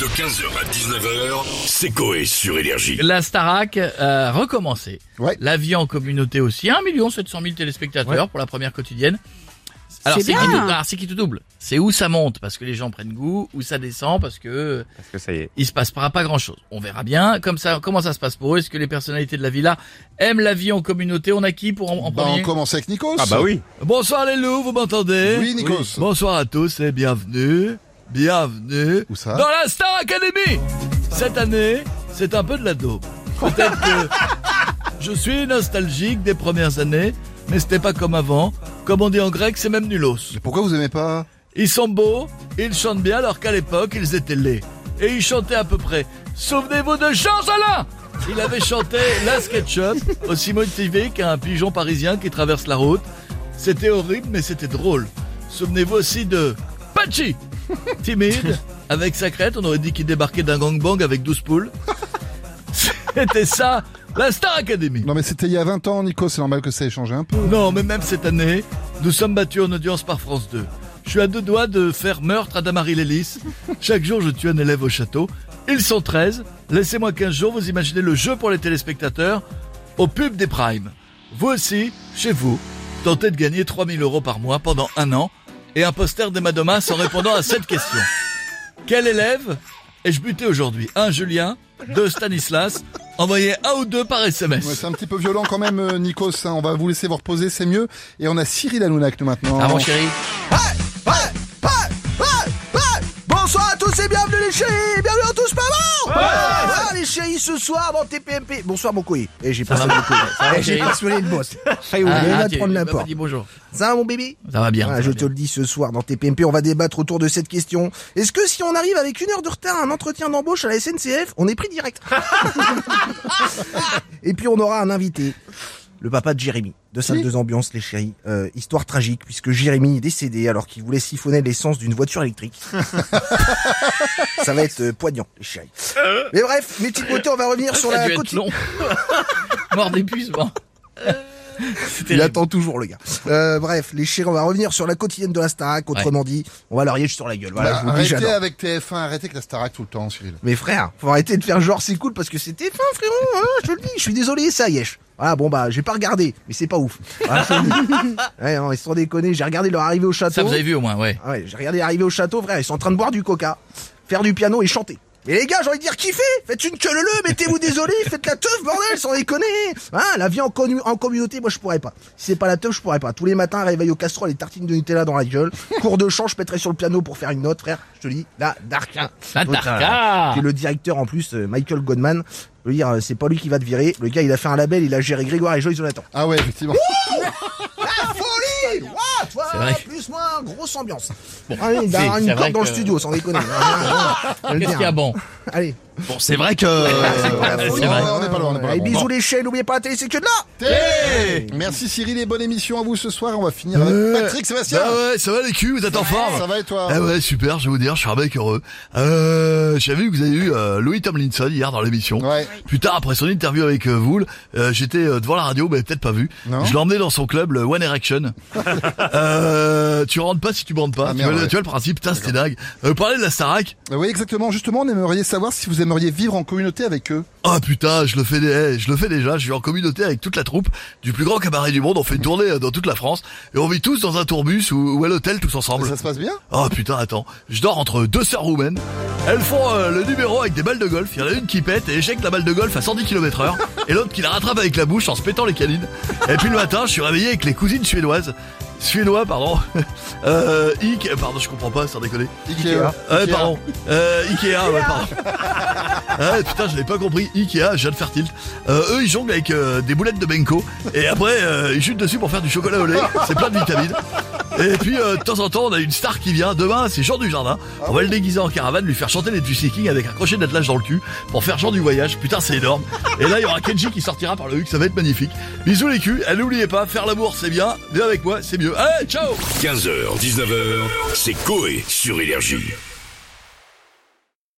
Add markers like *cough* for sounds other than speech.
De 15h à 19h, c'est Coé sur Énergie. La Starac a recommencé. Ouais. La vie en communauté aussi. 1 700 000 téléspectateurs pour la première quotidienne. Alors C'est c'est qui, bien. alors, c'est qui tout double? C'est où ça monte? Parce que les gens prennent goût, où ça descend? Parce que Parce que ça y est. il se passe pas, pas grand chose. On verra bien comme ça comment ça se passe pour eux? Est-ce que les personnalités de la villa aiment la vie en communauté? On a qui pour en, en Bah, premier? on commence avec Nikos. Ah bah oui. Bonsoir les loups, vous m'entendez? Oui, Nikos. Bonsoir à tous et bienvenue, bienvenue Où ça? dans la Star Academy. Cette année, c'est un peu de la daube. Peut-être que *laughs* je suis nostalgique des premières années, mais c'était pas comme avant. Comme on dit en grec, c'est même nulos. Mais pourquoi vous aimez pas? Ils sont beaux, ils chantent bien alors qu'à l'époque, ils étaient laids. Et ils chantaient à peu près. Souvenez-vous de Jean Alain Il avait chanté *laughs* La SketchUp, aussi motivé qu'un pigeon parisien qui traverse la route. C'était horrible, mais c'était drôle. Souvenez-vous aussi de Pachi *laughs* Timide, avec sa crête, on aurait dit qu'il débarquait d'un gangbang avec 12 poules. *laughs* C'était ça, la Star Academy. Non mais c'était il y a 20 ans, Nikos, c'est normal que ça ait changé un peu. Non, mais même cette année, nous sommes battus en audience par France 2. Je suis à deux doigts de faire meurtre à Damary Lélis. Chaque jour, je tue un élève au château. Ils sont 13. Laissez-moi 15 jours, vous imaginez le jeu pour les téléspectateurs au pub des primes. Vous aussi, chez vous, tentez de gagner 3000 euros par mois pendant un an et un poster d'Emma Domas en répondant à cette question. Quel élève ai-je buté aujourd'hui? Un Julien, deux Stanislas. Envoyez un ou deux par SMS. Ouais, c'est un petit peu violent quand même, euh, Nikos. hein. On va vous laisser vous reposer, c'est mieux. Et on a Cyril Hanouna avec nous maintenant. Ah mon chéri Bonsoir à tous et bienvenue les chéris Chéris ce soir dans TPMP Bonsoir mon couille Et j'ai pas va, sonné le couille Ça va, Eh, J'ai chérie. pas le boss. Faille Ah, ah, prendre n'importe dis bonjour. Ça va mon bébé? Ça va bien. Voilà, ça je va te bien. le dis ce soir dans TPMP, on va débattre autour de cette question. Est-ce que si on arrive avec une heure de retard à un entretien d'embauche à la SNCF, on est pris direct? *laughs* Et puis on aura un invité, le papa de Jérémy, de salle Qui 2 ambiance les chéris. Euh, histoire tragique puisque Jérémy est décédé alors qu'il voulait siphonner l'essence d'une voiture électrique. *laughs* Ça va être euh, poignant les chéris. Mais bref, mes petites beautés, on va revenir sur Ça la côte. long. *laughs* Mort d'épuisement. *laughs* Il attend toujours le gars. Euh, bref, les chéris, on va revenir sur la quotidienne de la Starac. Autrement dit, on va leur yéger sur la gueule. Voilà, Bah, je vous le dis, arrêtez avec TF1, arrêtez avec la Starac tout le temps, Cyril. Mais frère, faut arrêter de faire genre c'est cool parce que c'était fin frérot, hein, je te le dis, je suis désolé, ça yesh. Voilà, bon bah j'ai pas regardé, mais c'est pas ouf. Voilà, *laughs* ouais, non, ils sont déconnés, j'ai regardé leur arrivée au château. Ça vous avez vu au moins, ouais. Ah ouais, j'ai regardé arriver au château, frère, ils sont en train de boire du coca, faire du piano et chanter. Et les gars, j'ai envie de dire kiffez, faites une queue leu, mettez-vous désolé, faites la teuf, bordel, sans déconner. Hein, la vie en, connu- en communauté, moi je pourrais pas. Si c'est pas la teuf, je pourrais pas. Tous les matins, réveil au casserole et tartines de Nutella dans la gueule. Cours de chant, je pèterai sur le piano pour faire une note, frère. Je te dis, la Darka. La. Darka. Qui est le directeur en plus, euh, Michael Godman. Je veux dire, euh, c'est pas lui qui va te virer. Le gars, il a fait un label, il a géré Grégoire et Joyce Jonathan. Ah ouais, effectivement. La folie Ouah, toi, vrai. plus moins, grosse ambiance. Bon, allez, il Si, va y c'est une corde dans le studio, sans déconner. *laughs* Le Qu'est-ce qu'il y a bon Allez. Bon, c'est vrai que. C'est vrai. on n'est pas loin, on n'est pas Allez, loin. bisous les chaînes, n'oubliez pas la télé, c'est que de là Merci Cyril et bonne émission à vous ce soir. On va finir avec Patrick Sébastien. Bah ouais, ça va les culs, vous êtes en forme Ça va et toi Ah ouais, super, je vais vous dire, je suis un mec heureux. Euh, j'ai vu que vous avez eu euh, Louis Tomlinson hier dans l'émission. Ouais. Putain, après son interview avec euh, vous, euh, j'étais euh, devant la radio, mais peut-être pas vu. Non. Je l'ai emmené dans son club, le One Erection. *laughs* euh, tu rentres pas si tu bandes pas. Ah, tu, merde, vois, le- ouais. tu vois le principe, putain, c'était dingue. Euh, parlez de la Starac. Oui, exactement. Justement, on aimerait savoir si vous aimeriez vivre en communauté avec eux. Ah putain, je le fais, je le fais déjà. Je suis en communauté avec toute la troupe du plus grand cabaret du monde. On fait une tournée euh, dans toute la France et on vit tous dans un tourbus ou, ou à l'hôtel tous ensemble. Ça se passe bien? Oh putain, attends. Je dors entre deux sœurs roumaines. Elles font euh, le numéro avec des balles de golf. Il y en a une qui pète et échec la balle de golf à 110 km heure. Et l'autre qui la rattrape avec la bouche en se pétant les canines. Et puis le matin, je suis réveillé avec les cousines suédoises. Suédois, pardon. *laughs* Euh, Ike, pardon, je comprends pas, sans déconner. Ikea. Ouais, Ikea. pardon. Euh, Ikea, ouais, pardon. Ah, *laughs* putain, je l'ai pas compris. Ikea, je viens de faire tilt. Euh, eux, ils jonglent avec euh, des boulettes de Benko. Et après, euh, ils chutent dessus pour faire du chocolat au lait. C'est plein de vitamines. Et puis, euh, de temps en temps, on a une star qui vient. Demain, c'est Jean du Jardin. On va le déguiser en caravane, lui faire chanter les Juicy King avec un crochet d'attelage dans le cul pour faire Jean du voyage. Putain, c'est énorme. Et là, il y aura Kenji qui sortira par le huc. Ça va être magnifique. Bisous les culs. Et n'oubliez pas, faire l'amour, c'est bien. Viens avec moi, c'est mieux. Allez, ciao 15h, 19h, c'est Coé sur Énergie.